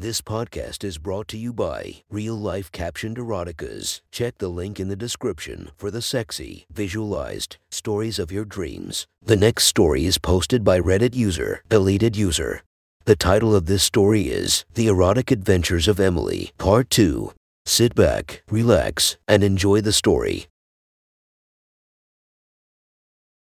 This podcast is brought to you by Real Life Captioned Eroticas. Check the link in the description for the sexy, visualized stories of your dreams. The next story is posted by Reddit user, Deleted User. The title of this story is The Erotic Adventures of Emily, Part 2. Sit back, relax, and enjoy the story.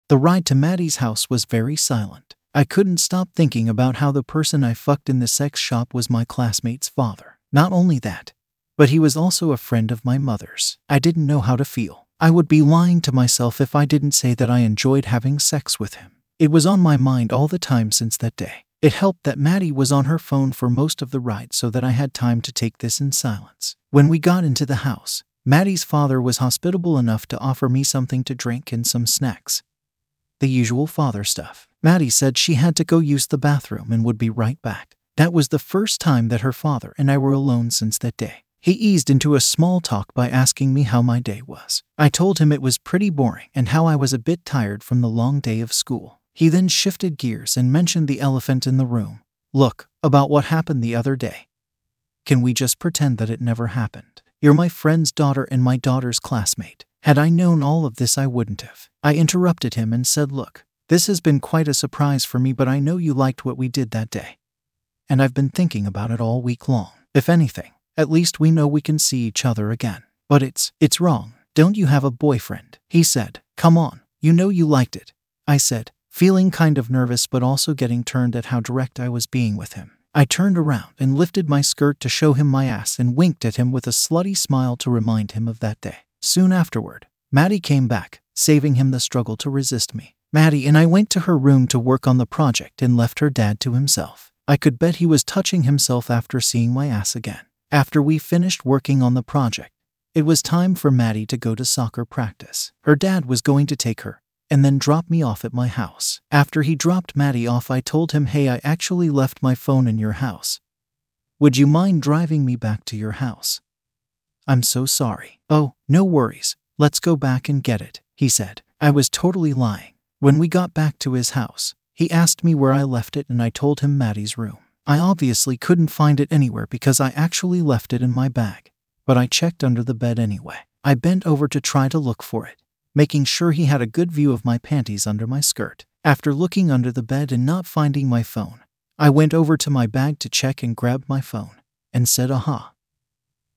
The ride to Maddie's house was very silent. I couldn't stop thinking about how the person I fucked in the sex shop was my classmate's father. Not only that, but he was also a friend of my mother's. I didn't know how to feel. I would be lying to myself if I didn't say that I enjoyed having sex with him. It was on my mind all the time since that day. It helped that Maddie was on her phone for most of the ride so that I had time to take this in silence. When we got into the house, Maddie's father was hospitable enough to offer me something to drink and some snacks. The usual father stuff. Maddie said she had to go use the bathroom and would be right back. That was the first time that her father and I were alone since that day. He eased into a small talk by asking me how my day was. I told him it was pretty boring and how I was a bit tired from the long day of school. He then shifted gears and mentioned the elephant in the room. Look, about what happened the other day. Can we just pretend that it never happened? You're my friend's daughter and my daughter's classmate. Had I known all of this, I wouldn't have. I interrupted him and said, Look, this has been quite a surprise for me, but I know you liked what we did that day. And I've been thinking about it all week long. If anything, at least we know we can see each other again. But it's, it's wrong. Don't you have a boyfriend? He said, Come on, you know you liked it. I said, feeling kind of nervous but also getting turned at how direct I was being with him. I turned around and lifted my skirt to show him my ass and winked at him with a slutty smile to remind him of that day. Soon afterward, Maddie came back, saving him the struggle to resist me. Maddie and I went to her room to work on the project and left her dad to himself. I could bet he was touching himself after seeing my ass again. After we finished working on the project, it was time for Maddie to go to soccer practice. Her dad was going to take her and then drop me off at my house. After he dropped Maddie off, I told him, Hey, I actually left my phone in your house. Would you mind driving me back to your house? I'm so sorry. Oh, no worries. Let's go back and get it, he said. I was totally lying. When we got back to his house, he asked me where I left it and I told him Maddie's room. I obviously couldn't find it anywhere because I actually left it in my bag, but I checked under the bed anyway. I bent over to try to look for it, making sure he had a good view of my panties under my skirt. After looking under the bed and not finding my phone, I went over to my bag to check and grabbed my phone and said, Aha.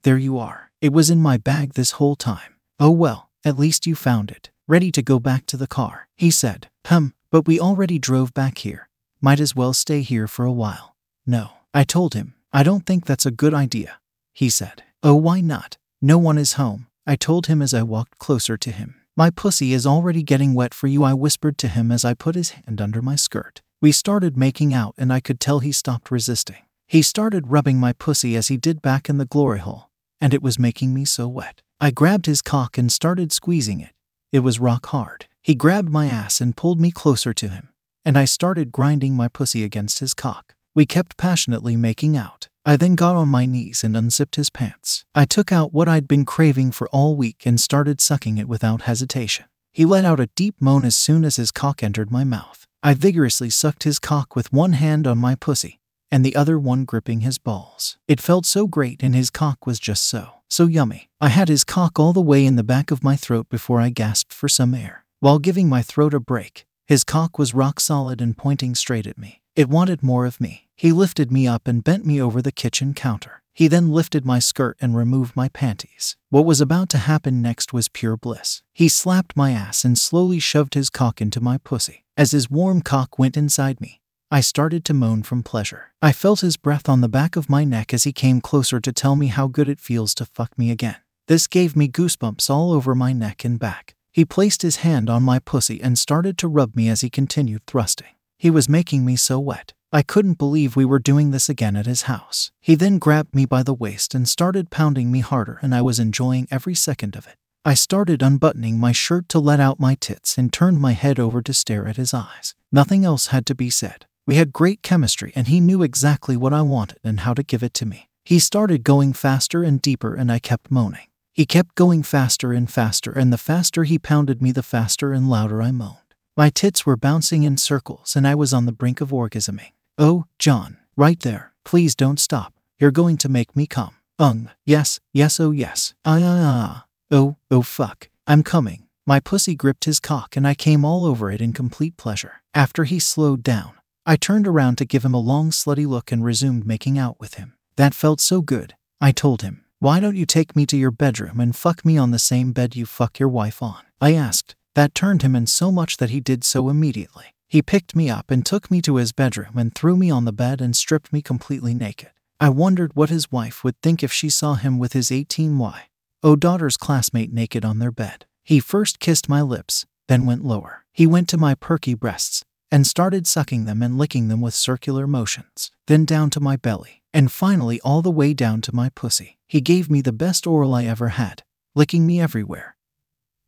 There you are. It was in my bag this whole time. Oh well, at least you found it ready to go back to the car. He said, Hum, but we already drove back here. Might as well stay here for a while. No. I told him, I don't think that's a good idea. He said, Oh, why not? No one is home. I told him as I walked closer to him. My pussy is already getting wet for you, I whispered to him as I put his hand under my skirt. We started making out, and I could tell he stopped resisting. He started rubbing my pussy as he did back in the glory hole, and it was making me so wet. I grabbed his cock and started squeezing it. It was rock hard. He grabbed my ass and pulled me closer to him, and I started grinding my pussy against his cock. We kept passionately making out. I then got on my knees and unzipped his pants. I took out what I'd been craving for all week and started sucking it without hesitation. He let out a deep moan as soon as his cock entered my mouth. I vigorously sucked his cock with one hand on my pussy and the other one gripping his balls. It felt so great, and his cock was just so, so yummy. I had his cock all the way in the back of my throat before I gasped for some air. While giving my throat a break, his cock was rock solid and pointing straight at me. It wanted more of me. He lifted me up and bent me over the kitchen counter. He then lifted my skirt and removed my panties. What was about to happen next was pure bliss. He slapped my ass and slowly shoved his cock into my pussy. As his warm cock went inside me, I started to moan from pleasure. I felt his breath on the back of my neck as he came closer to tell me how good it feels to fuck me again. This gave me goosebumps all over my neck and back. He placed his hand on my pussy and started to rub me as he continued thrusting. He was making me so wet. I couldn't believe we were doing this again at his house. He then grabbed me by the waist and started pounding me harder, and I was enjoying every second of it. I started unbuttoning my shirt to let out my tits and turned my head over to stare at his eyes. Nothing else had to be said. We had great chemistry, and he knew exactly what I wanted and how to give it to me. He started going faster and deeper, and I kept moaning. He kept going faster and faster, and the faster he pounded me, the faster and louder I moaned. My tits were bouncing in circles, and I was on the brink of orgasming. Oh, John, right there. Please don't stop. You're going to make me come. Ung, yes, yes, oh yes. Ah, ah, ah. Oh, oh fuck. I'm coming. My pussy gripped his cock and I came all over it in complete pleasure. After he slowed down, I turned around to give him a long slutty look and resumed making out with him. That felt so good. I told him, Why don't you take me to your bedroom and fuck me on the same bed you fuck your wife on? I asked. That turned him in so much that he did so immediately. He picked me up and took me to his bedroom and threw me on the bed and stripped me completely naked. I wondered what his wife would think if she saw him with his 18Y. O daughter's classmate naked on their bed. He first kissed my lips, then went lower. He went to my perky breasts and started sucking them and licking them with circular motions, then down to my belly, and finally all the way down to my pussy. He gave me the best oral I ever had, licking me everywhere.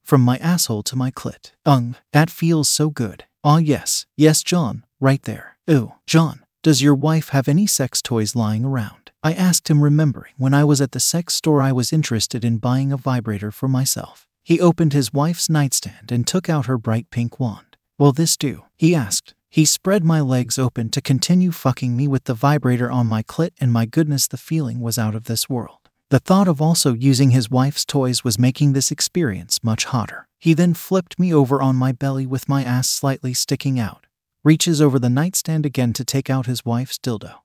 From my asshole to my clit. Ung, that feels so good. Ah, yes, yes, John, right there. Ooh, John, does your wife have any sex toys lying around? I asked him, remembering when I was at the sex store, I was interested in buying a vibrator for myself. He opened his wife's nightstand and took out her bright pink wand. Will this do? He asked. He spread my legs open to continue fucking me with the vibrator on my clit, and my goodness, the feeling was out of this world. The thought of also using his wife's toys was making this experience much hotter. He then flipped me over on my belly with my ass slightly sticking out, reaches over the nightstand again to take out his wife's dildo,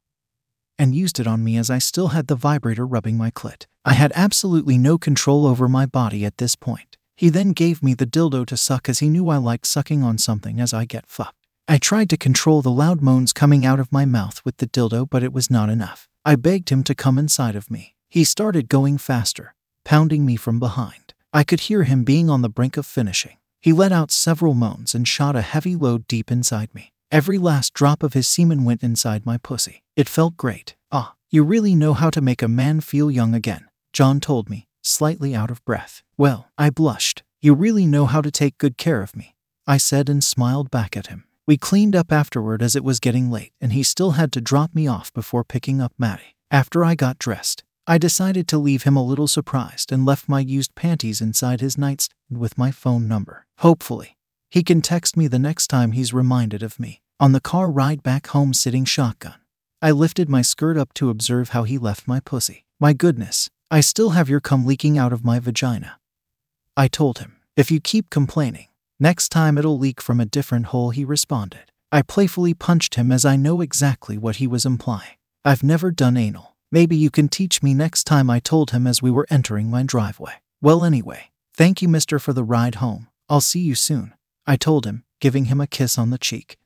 and used it on me as I still had the vibrator rubbing my clit. I had absolutely no control over my body at this point. He then gave me the dildo to suck as he knew I liked sucking on something as I get fucked. I tried to control the loud moans coming out of my mouth with the dildo, but it was not enough. I begged him to come inside of me. He started going faster, pounding me from behind. I could hear him being on the brink of finishing. He let out several moans and shot a heavy load deep inside me. Every last drop of his semen went inside my pussy. It felt great. Ah, you really know how to make a man feel young again, John told me, slightly out of breath. Well, I blushed. You really know how to take good care of me, I said and smiled back at him. We cleaned up afterward as it was getting late, and he still had to drop me off before picking up Maddie. After I got dressed, I decided to leave him a little surprised and left my used panties inside his nightstand with my phone number. Hopefully, he can text me the next time he's reminded of me. On the car ride back home sitting shotgun, I lifted my skirt up to observe how he left my pussy. My goodness, I still have your cum leaking out of my vagina. I told him, if you keep complaining, next time it'll leak from a different hole, he responded. I playfully punched him as I know exactly what he was implying. I've never done anal. Maybe you can teach me next time, I told him as we were entering my driveway. Well, anyway, thank you, mister, for the ride home. I'll see you soon, I told him, giving him a kiss on the cheek.